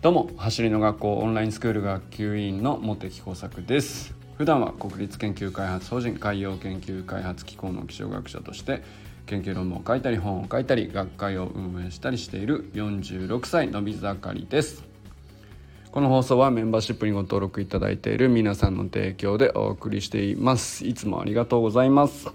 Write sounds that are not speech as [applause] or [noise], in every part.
どうも走りの学校オンラインスクール学級委員の茂木耕作です。普段は国立研究開発法人海洋研究開発機構の気象学者として研究論文を書いたり本を書いたり学会を運営したりしている46歳のび盛りです。この放送はメンバーシップにご登録いただいている皆さんの提供でお送りしています。いつもありがとうございます。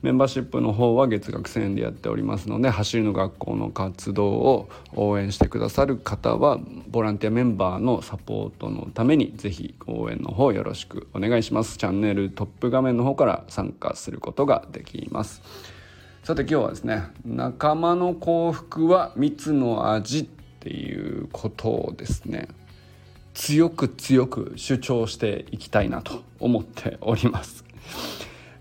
メンバーシップの方は月額1000円でやっておりますので走りの学校の活動を応援してくださる方はボランティアメンバーのサポートのためにぜひ応援の方よろしくお願いします。チャンネルトップ画面の方から参加することができます。さて今日はですね仲間の幸福は蜜の味っていうことをですね強く強く主張していきたいなと思っております。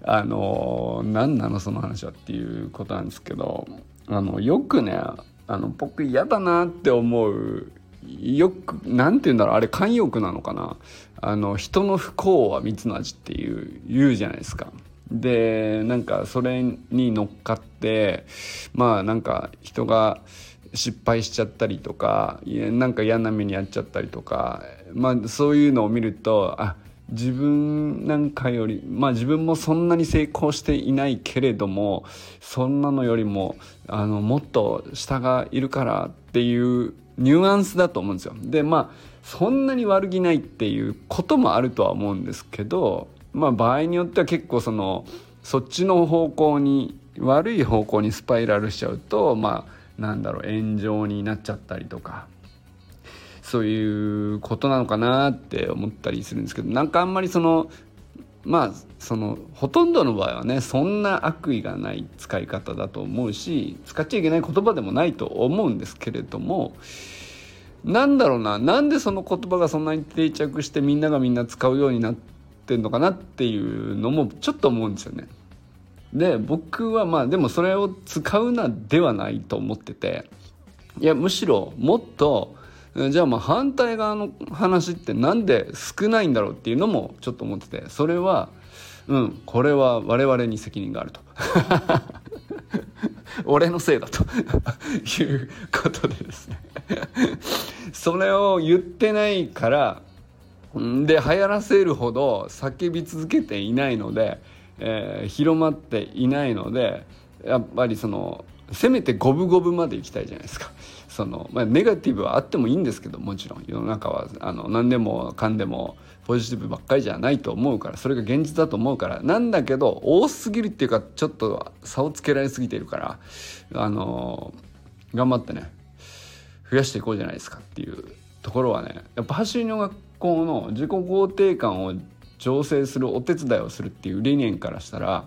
あの何なのその話はっていうことなんですけどあのよくねあの僕嫌だなって思うよく何て言うんだろうあれ慣用なのかなあの人の不幸は蜜の味っていう言うじゃないですか。でなんかそれに乗っかってまあなんか人が失敗しちゃったりとかなんか嫌な目に遭っちゃったりとかまあそういうのを見るとあ自分なんかよりまあ自分もそんなに成功していないけれどもそんなのよりもあのもっと下がいるからっていうニュアンスだと思うんですよ。でまあそんなに悪気ないっていうこともあるとは思うんですけどまあ場合によっては結構そのそっちの方向に悪い方向にスパイラルしちゃうとまあなんだろう炎上になっちゃったりとかそういうことなのかなって思ったりするんですけどなんかあんまりそのまあそのほとんどの場合はねそんな悪意がない使い方だと思うし使っちゃいけない言葉でもないと思うんですけれどもなんだろうななんでその言葉がそんなに定着してみんながみんな使うようになってんのかなっていうのもちょっと思うんですよね。で僕はまあでもそれを使うなではないと思ってていやむしろもっとじゃあまあ反対側の話ってなんで少ないんだろうっていうのもちょっと思っててそれはうんこれは我々に責任があると。[laughs] 俺のせいだと。[laughs] いうことでですね。それを言ってないからで流行らせるほど叫び続けていないので、えー、広まっていないのでやっぱりそのせめて五分五分までいきたいじゃないですか。そのまあ、ネガティブはあってもいいんですけどもちろん。世の中はあの何でもかんでもポジティブばっかりじゃないと思うからそれが現実だと思うから。なんだけど多すぎるっていうかちょっと差をつけられすぎてるからあの頑張ってね増やしていこうじゃないですかっていうところはねやっぱ走りの学校の自己肯定感を醸成するお手伝いをするっていう理念からしたら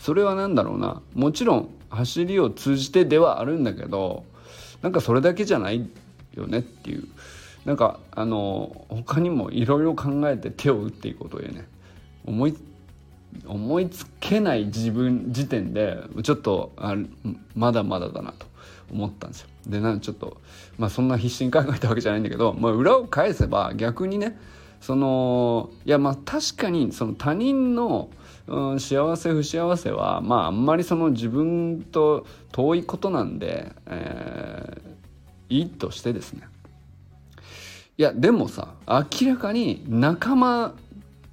それは何だろうな。もちろん走りを通じてではあるんだけどなんかそれだけじゃないよねっていうなんかあの他にもいろいろ考えて手を打っていくことでね思い思いつけない自分時点でちょっとあまだまだだなと思ったんですよ。でなんちょっとまあそんな必死に考えたわけじゃないんだけど、まあ、裏を返せば逆にねそのいやまあ確かにその他人の、うん、幸せ不幸せはまああんまりその自分と遠いことなんで、えー、いいとしてですね。いやでもさ明らかに仲間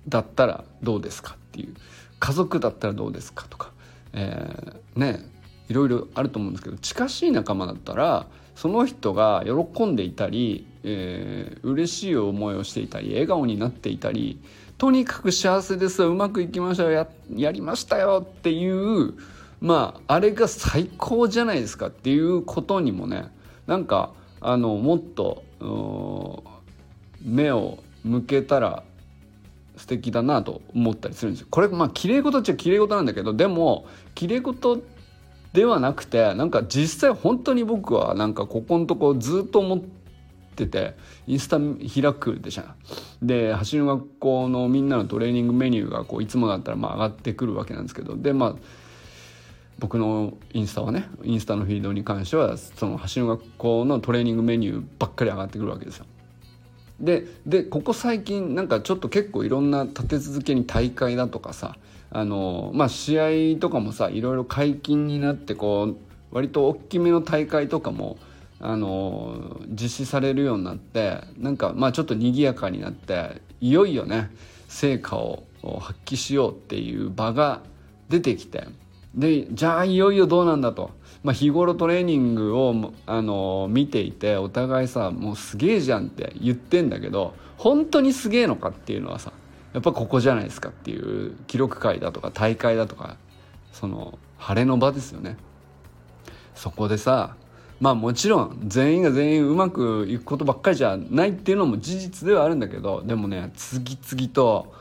だったらどうですかっていう家族だったらどうですかとか、えー、ねいろいろあると思うんですけど近しい仲間だったらその人が喜んでいたり、えー、嬉しい思いをしていたり笑顔になっていたりとにかく幸せですうまくいきましたよやりましたよっていうまああれが最高じゃないですかっていうことにもねなんかあのもっと目を向けたら素敵だなと思ったりするんですよ。これまあ綺麗事っちゃ綺麗事なんだけどでも綺麗事ではなくてなんか実際本当に僕はなんかここのとこずっと思っててインスタ開くでしょで走る学校のみんなのトレーニングメニューがこういつもだったらまあ上がってくるわけなんですけどでまあ僕のインスタはねインスタのフィードに関してはその走る学校のトレーニングメニューばっかり上がってくるわけですよ。ででここ最近なんかちょっと結構いろんな立て続けに大会だとかさあのまあ試合とかもさいろいろ解禁になってこう割と大きめの大会とかもあの実施されるようになってなんかまあちょっと賑やかになっていよいよね成果を発揮しようっていう場が出てきてでじゃあいよいよどうなんだと、まあ、日頃トレーニングをあの見ていてお互いさもうすげえじゃんって言ってんだけど本当にすげえのかっていうのはさやっぱここじゃないですかっていう記録会だとか大会だとかその晴れの場ですよね。そこでさまあもちろん全員が全員うまくいくことばっかりじゃないっていうのも事実ではあるんだけどでもね次々と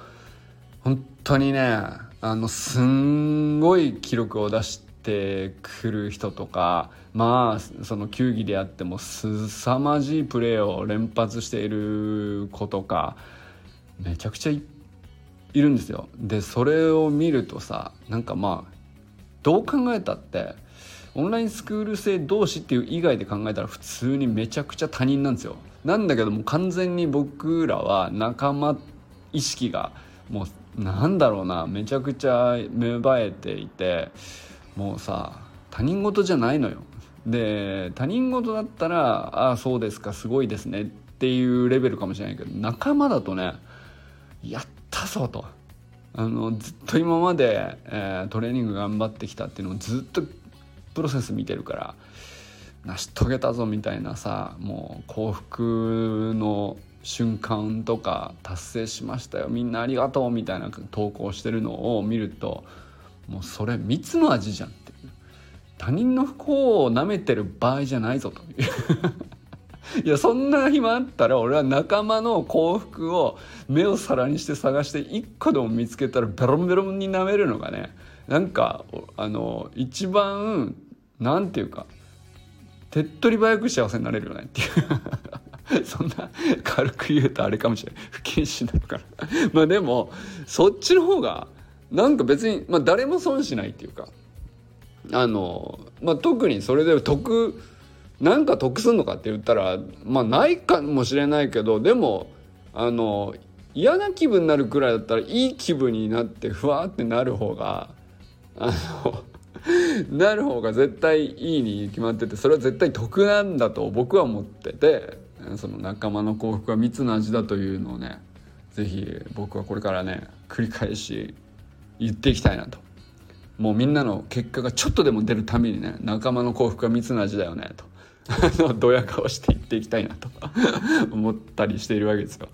本当にねあのすんごい記録を出してくる人とかまあその球技であってもすさまじいプレーを連発している子とかめちゃくちゃいるんですよ。でそれを見るとさなんかまあどう考えたってオンラインスクール生同士っていう以外で考えたら普通にめちゃくちゃ他人なんですよ。なんだけども完全に僕らは仲間意識がもうなんだろうなめちゃくちゃ芽生えていてもうさ他人事じゃないのよ。で他人事だったら「ああそうですかすごいですね」っていうレベルかもしれないけど仲間だとねやったぞとあのずっと今まで、えー、トレーニング頑張ってきたっていうのをずっとプロセス見てるから成し遂げたぞみたいなさもう幸福の瞬間とか達成しましたよみんなありがとうみたいな投稿してるのを見るともうそれ蜜の味じゃんっていう。他人の不幸をなめてる場合じゃないぞという。[laughs] いやそんな暇あったら俺は仲間の幸福を目を皿にして探して一個でも見つけたらベロンベロンに舐めるのがねなんかあの一番なんていうか手っ取り早く幸せになれるよねっていう。[laughs] そんな軽く言うとあれかもしれない。不謹慎なのかな [laughs] まあでもそっちの方がなんか別に、まあ、誰も損しないっていうか。あの、まあ、特にそれで得なんか得すんのかって言ったらまあないかもしれないけどでもあの嫌な気分になるくらいだったらいい気分になってふわってなる方があのなる方が絶対いいに決まっててそれは絶対得なんだと僕は思っててその仲間の幸福は蜜の味だというのをね是非僕はこれからね繰り返し言っていきたいなと。もうみんなの結果がちょっとでも出るためにね仲間の幸福は蜜の味だよねと。ドヤ顔していっていきたいなと。思ったりしているわけですよ。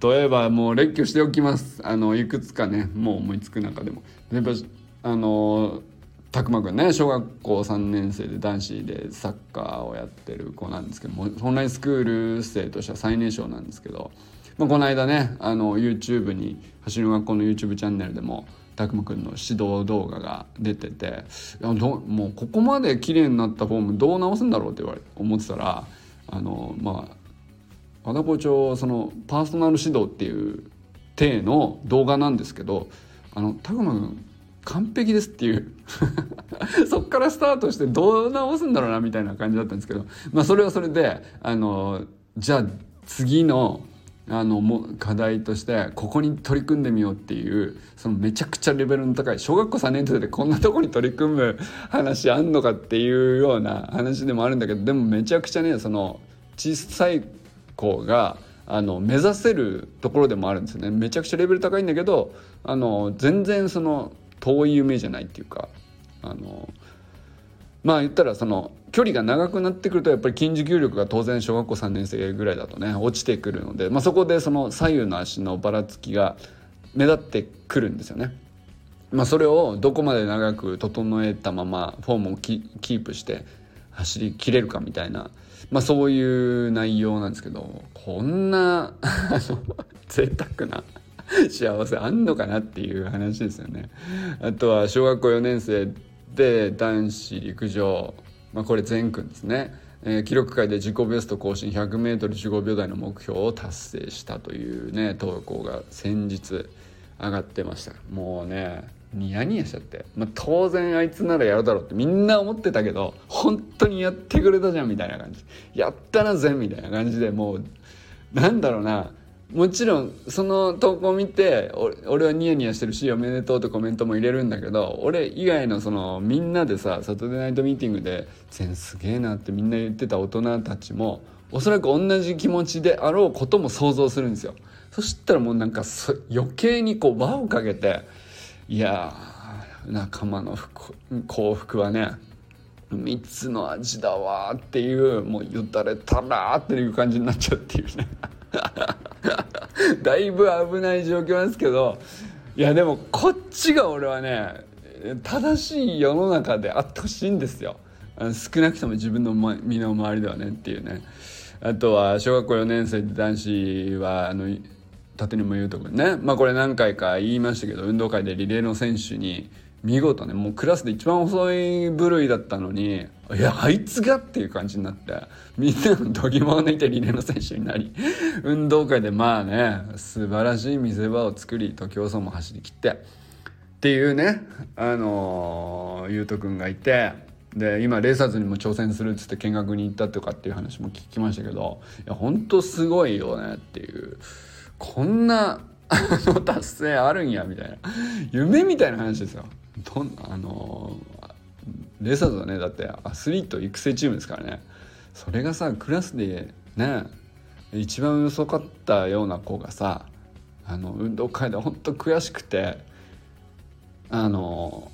例えばもう列挙しておきます。あのいくつかねもう思いつく中でも。例えばあのたくまくんね小学校3年生で男子でサッカーをやってる子なんですけどもオンラインスクール生としては最年少なんですけど、まあ、この間ねあの YouTube に走る学校の YouTube チャンネルでもたくまくんの指導動画が出てていやどもうここまで綺麗になったフォームどう直すんだろうって言われ思ってたらあのまあ和田校長そのパーソナル指導っていう体の動画なんですけどあのたくまくん完璧ですっていう。[laughs] そっからスタートしてどう直すんだろうなみたいな感じだったんですけど。まあそれはそれであのじゃあ次のあのも課題としてここに取り組んでみようっていうそのめちゃくちゃレベルの高い小学校3年生でこんなとこに取り組む話あんのかっていうような話でもあるんだけどでもめちゃくちゃねその小さい子があの目指せるところでもあるんですよね。めちゃくちゃレベル高いんだけどあの全然その遠い夢じゃないっていうかあのまあ言ったらその距離が長くなってくるとやっぱり筋持久力が当然小学校3年生ぐらいだとね落ちてくるので、まあ、そこでその左右の足のばらつきが目立ってくるんですよね。まあ、それをどこまで長く整えたままフォームをキープして走りきれるかみたいな、まあ、そういう内容なんですけどこんな贅沢な [laughs] 幸せあんのかなっていう話ですよね。あとは小学校4年生で男子陸上。まあ、これ全くんですね、えー、記録会で自己ベスト更新。100m15 秒台の目標を達成したというね投稿が先日上がってました。もうねニヤニヤしちゃって、まあ、当然あいつならやるだろうってみんな思ってたけど本当にやってくれたじゃんみたいな感じ。やったなぜみたいな感じでもうなんだろうな。もちろんその投稿を見て俺はニヤニヤしてるしおめでとうとコメントも入れるんだけど俺以外のそのみんなでさサトデーナイトミーティングで「全すげえな」ってみんな言ってた大人たちもおそらく同じ気持ちであろうことも想像するんですよ。そしたらもうなんか余計にこう輪をかけていや仲間の幸福はね3つの味だわっていうもう言たれたらっていう感じになっちゃうっていうね [laughs] だいぶ危ない状況なんですけどいやでもこっちが俺はね正しい世の中であってほしいんですよ。少なくとも自分の身の回りではねっていうね。あとは小学校4年生で男子はあの縦にも言うとこね。まあこれ何回か言いましたけど運動会でリレーの選手に見事ねもうクラスで一番遅い部類だったのにいやあいつがっていう感じになってみんなの度肝を抜いてリレーの選手になり運動会でまあね素晴らしい見せ場を作り徒競走も走りきってっていうねあのー、ゆうとくんがいてで今レーサーズにも挑戦するっつって見学に行ったとかっていう話も聞きましたけどいや本当すごいよねっていうこんなあの達成あるんやみたいな夢みたいな話ですよ。どんあのレーサーズはね。だってアスリート育成チームですからね。それがさクラスでね一番遅かったような子がさあの運動会で本当悔しくてあの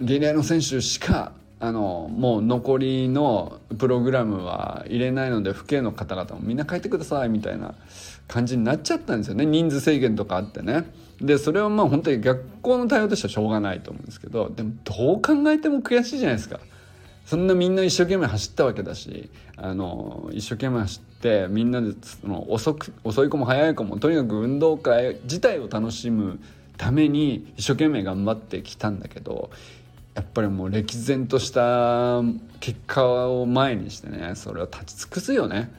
リレーの選手しかあのもう残りのプログラムは入れないので父兄の方々もみんな帰ってくださいみたいな感じになっちゃったんですよね人数制限とかあってね。でそれはまあ本当に学校の対応としてはしょうがないと思うんですけどでもどう考えても悔しいじゃないですか。そんなみんな一生懸命走ったわけだしあの一生懸命走ってみんなでその遅く遅い子も早い子もとにかく運動会自体を楽しむために一生懸命頑張ってきたんだけどやっぱりもう歴然とした結果を前にしてねそれを立ち尽くすよね。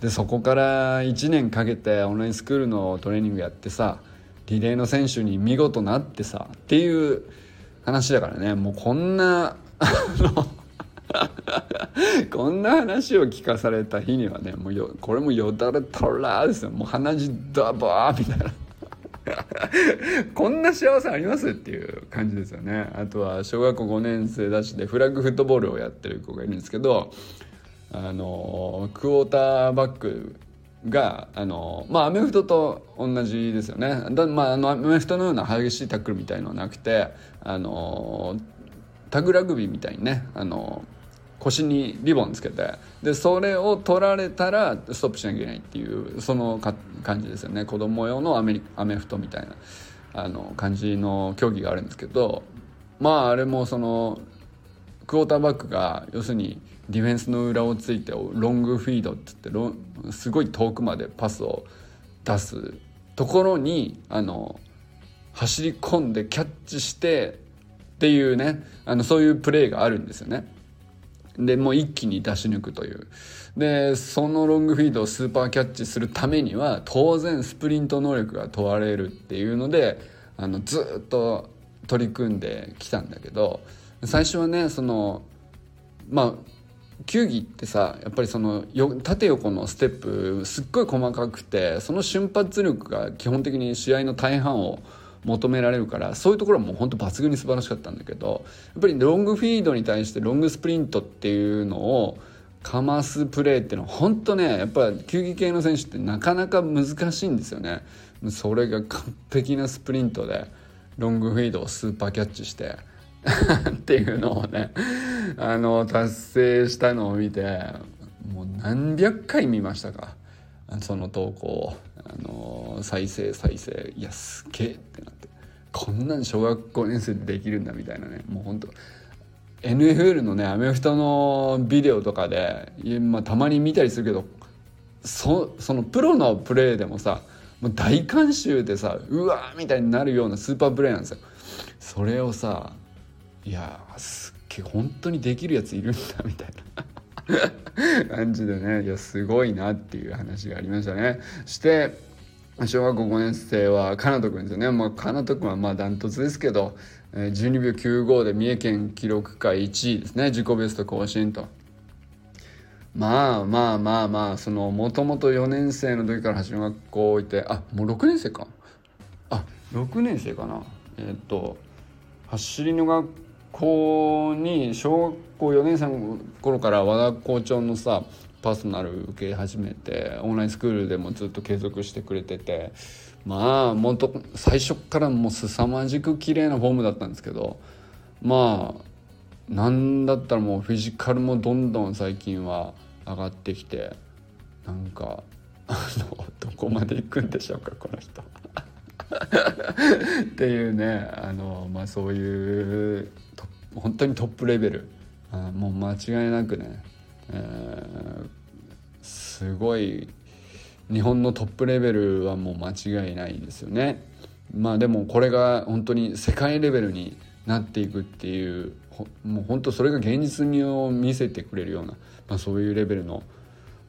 でそこから1年かけてオンラインスクールのトレーニングやってさリレーの選手に見事なってさっていう話だからね。もうこんな [laughs] こんな話を聞かされた日にはねもうよこれもよだれたらですよ。もう鼻血ダバーみたいな。[laughs] こんな幸せあります？っていう感じですよね。あとは小学校5年生だしでフラッグフットボールをやってる子がいるんですけどあのクォーターバックがあのまあアメフトと同じですよね。だ、まあ、あのアメフトのような激しいタックルみたいのはなくてあのタグラグビーみたいにねあの腰にリボンつけてでそれを取られたらストップしなきゃいけないっていうその感じですよね子供用のアメリアメフトみたいなあの感じの競技があるんですけどまああれもそのクォーターバックが要するにディフェンスの裏をついてロングフィードって言ってすごい遠くまでパスを出すところにあの走り込んでキャッチしてっていうねあのそういうプレーがあるんですよね。でもう一気に出し抜くという。でそのロングフィードをスーパーキャッチするためには当然スプリント能力が問われるっていうのであのずっと取り組んできたんだけど最初はねそのまあ球技ってさやっぱりその縦横のステップすっごい細かくてその瞬発力が基本的に試合の大半を求められるからそういうところはもう本当抜群に素晴らしかったんだけどやっぱりロングフィードに対してロングスプリントっていうのをかますプレーっていうのは本当ねやっぱ球技系の選手ってなかなか難しいんですよね。それが完璧なスプリントでロングフィードをスーパーキャッチしてっていうのをねあの達成したのを見てもう何百回見ましたかその投稿。あの再生再生いやすげえってなってこんなん小学校年生でできるんだみたいなねもうほんと NFL のねアメフトのビデオとかで、まあ、たまに見たりするけどそそのプロのプレーでもさもう大観衆でさうわーみたいになるようなスーパープレーなんですよ。それをさいやすっげえ本当にできるやついるんだみたいな。感じでねいやすごいなっていう話がありましたね。して小学校5年生はかなとくんですよね。かなとくんはまあダントツですけど、えー、12秒95で三重県記録会1位ですね自己ベスト更新と。まあまあまあまあそのもともと4年生の時から走り学校いてあもう6年生かあ6年生かなえー、っと走りの学校校に小学校4年生の頃から和田校長のさパーソナル受け始めてオンラインスクールでもずっと継続してくれててまあもっと最初からもう凄まじく綺麗なフォームだったんですけどまあなんだったらもうフィジカルもどんどん最近は上がってきてなんかあのどこまで行くんでしょうかこの人。[laughs] っていうねあの、まあ、そういう本当にトップレベルあもう間違いなくね、えー、すごい日本のトップレベルはもう間違いないですよね。まあでもこれが本当に世界レベルになっていくっていうもう本当それが現実味を見せてくれるような、まあ、そういうレベルの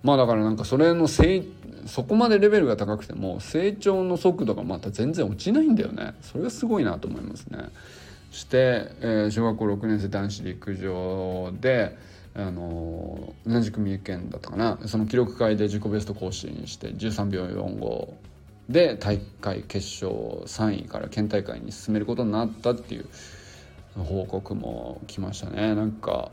まあだからなんかそれの成そこまでレベルが高くても成長の速度がまた全然落ちないんだよね。それがすごいなと思いますね。して、えー、小学校6年生男子陸上であの同じく三重県だったかな。その記録会で自己ベスト更新して13秒45で大会決勝3位から県大会に進めることになったっていう報告も来ましたね。なんか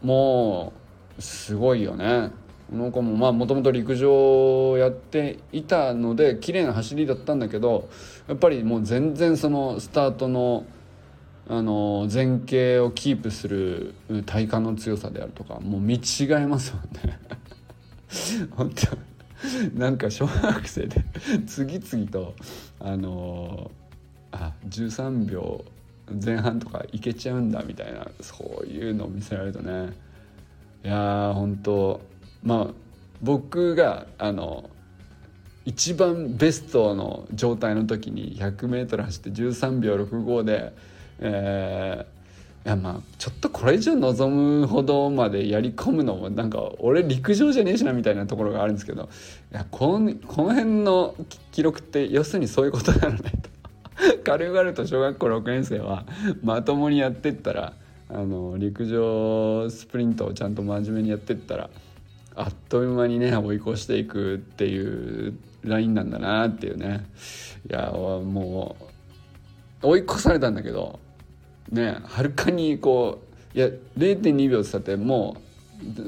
もうすごいよね。この子もまあもともと陸上をやっていたので綺麗な走りだったんだけどやっぱりもう全然そのスタートのあの前傾をキープする体幹の強さであるとかもう見違いますもんね [laughs] 本当なんか小学生で次々とあのあ13秒前半とかいけちゃうんだみたいなそういうのを見せられるとね。いやー本当まあ僕があの一番ベストの状態の時に 100m 走って13秒65で、えー、いやまあちょっとこれ以上望むほどまでやり込むのもなんか俺陸上じゃねえしなみたいなところがあるんですけどいやこのこの辺の記録って要するにそういうことなのねと。[laughs] 軽々と小学校6年生はまともにやってったらあの陸上スプリントをちゃんと真面目にやってったらあっという間にね追い越していくっていうラインなんだなっていうね。いやもう追い越されたんだけどねはるかにこういや0.2秒って言ったってもう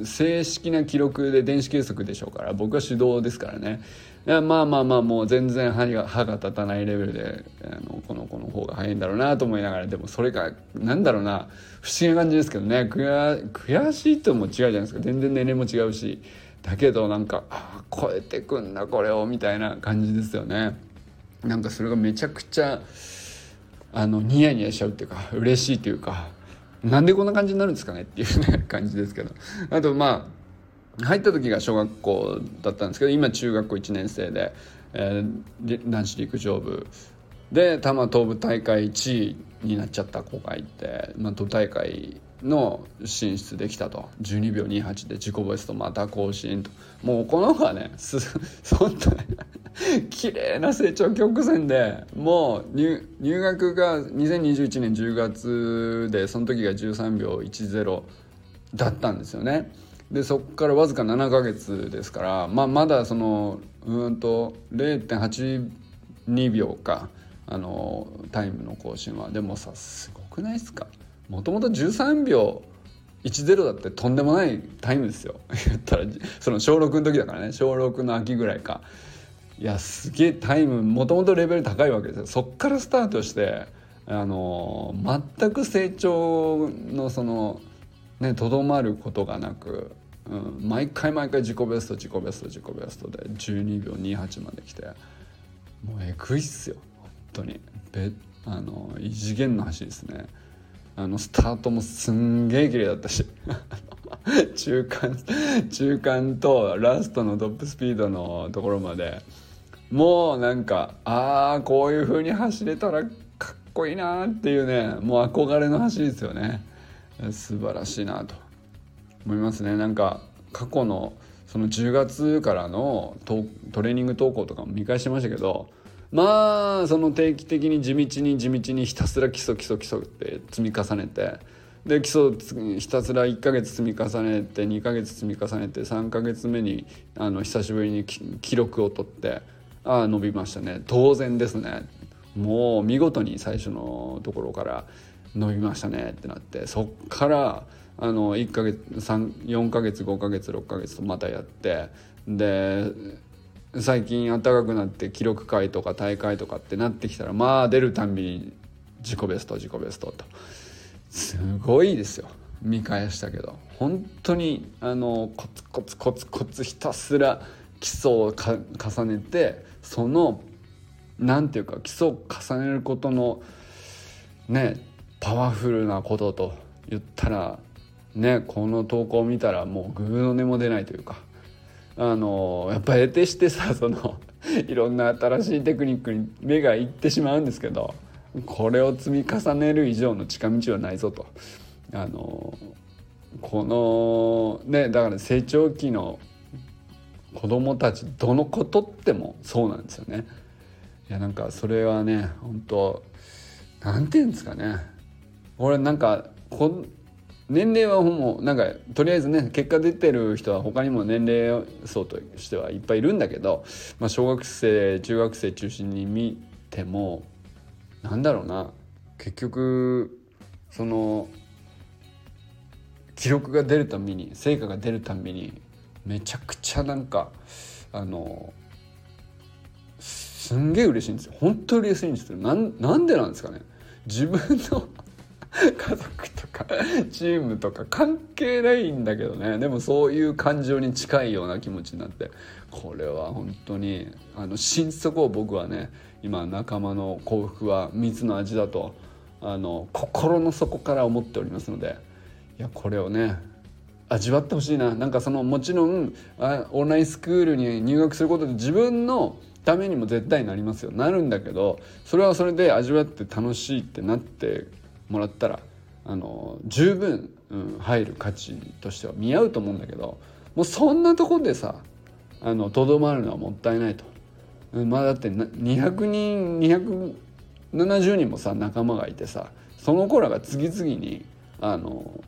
正式な記録で電子計測でしょうから僕は手動ですからね。いやまあまあまあもう全然歯が歯が立たないレベルであのこの子の方が早いんだろうなと思いながらでもそれがなんだろうな不思議な感じですけどね。悔悔しいとも違うじゃないですか。全然年齢も違うし。だけどなんかあ超えてくんだこれをみたいな感じですよね。なんかそれがめちゃくちゃあのニヤニヤしちゃうっていうか嬉しいというか。なんでこんな感じになるんですかねっていう、感じですけど。あとまあ入った時が小学校だったんですけど今中学校1年生で、えー、男子陸上部で多摩東部大会1位になっちゃった子がいて、まあ、都大会の進出できたと。12秒28で自己ベストまた更新と。もうこの子はねす本当に [laughs] 綺麗な成長曲線でもう入学が2021年10月でその時が13秒10だったんですよね。でそこからわずか7ヶ月ですから、まあ、まだそのうんと0.82秒かあのタイムの更新は。でもさすごくないですか？もともと13秒10だってとんでもないタイムですよ。[laughs] 言ったらその小6の時だからね。小6の秋ぐらいか。いやすげえタイムもともとレベル高いわけですよ。そっからスタートしてあの全く成長のそのねとどまることがなくうん、毎回毎回自己ベスト自己ベスト自己ベストで12秒28まで来てもうえぐいっすよ本当に。べあの異次元の走りですね。あのスタートもすんげえ綺麗だったし。[laughs] 中間中間とラストのトップスピードのところまで。もうなんかああこういう風に走れたらかっこいいなっていうねもう憧れの走りですよね。素晴らしいなと思いますね。なんか過去のその10月からのトレーニング投稿とかも見返しましたけどまあその定期的に地道に地道にひたすら基礎基礎基礎って積み重ねてで基礎ひたすら1ヶ月積み重ねて2ヶ月積み重ねて3ヶ月目にあの久しぶりに記録を取ってあ伸びましたね。当然ですね。もう見事に最初のところから伸びましたね。ってなって。そっからあの1ヶ月4ヶ月5ヶ月6ヶ月とまたやって。で最近暖かくなって記録会とか大会とかってなってきたらまあ出るたんびに自己ベスト自己ベストと。すごいですよ。見返したけど。本当にあのコツコツコツコツひたすら基礎を重ねてその何て言うか基礎を重ねることのねパワフルなことと言ったらねこの投稿を見たらもうグーの音も出ないというかあのやっぱ得てしてさその [laughs] いろんな新しいテクニックに目がいってしまうんですけどこれを積み重ねる以上の近道はないぞと。あのこのねだから成長期の子供たちどの子とってもそうなんですよね。いやなんかそれはね本当なんて言うんですかね俺なんかこ年齢はもうなんかとりあえずね結果出てる人は他にも年齢層としてはいっぱいいるんだけど、まあ、小学生中学生中心に見てもなんだろうな結局その記録が出るたびに成果が出るたびにめちゃくちゃなんかあのすんげえ嬉しいんですよ。本当に嬉しいんですよ。なんなんでなんですかね。自分の [laughs] 家族とかチームとか関係ないんだけどね。でもそういう感情に近いような気持ちになってこれは本当にあの心底を僕はね今仲間の幸福は蜜の味だとあの心の底から思っておりますのでいやこれをね味わってほしいななんかそのもちろんあオンラインスクールに入学することで自分のためにも絶対なりますよなるんだけどそれはそれで味わって楽しいってなってもらったらあの十分、うん、入る価値としては見合うと思うんだけどもうそんなとこでさとどまるのはもったいないと。まあだって200人270人もさ仲間がいてさその子らが次々にあの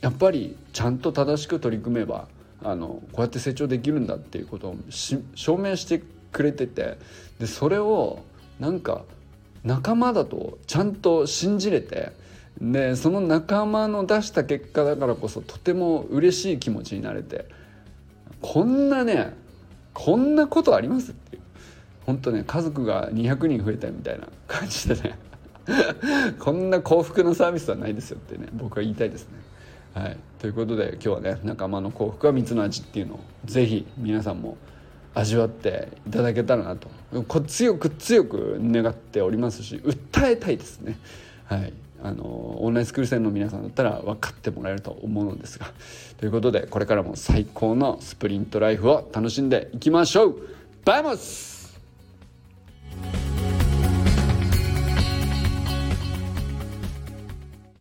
やっぱりちゃんと正しく取り組めばあのこうやって成長できるんだっていうことを証明してくれててでそれをなんか仲間だとちゃんと信じれてでその仲間の出した結果だからこそとても嬉しい気持ちになれてこんなねこんなことありますっていう本当ね家族が200人増えたみたいな [laughs] 感じでねこんな幸福のサービスはないですよってね僕は言いたいですね。はい、ということで今日はね仲間の幸福は蜜の味っていうのをぜひ皆さんも味わっていただけたらなと。強く強く願っておりますし訴えたいですね。はい。あのオンラインスクール生の皆さんだったら分かってもらえると思うのですが。ということでこれからも最高のスプリントライフを楽しんでいきましょう。バイモス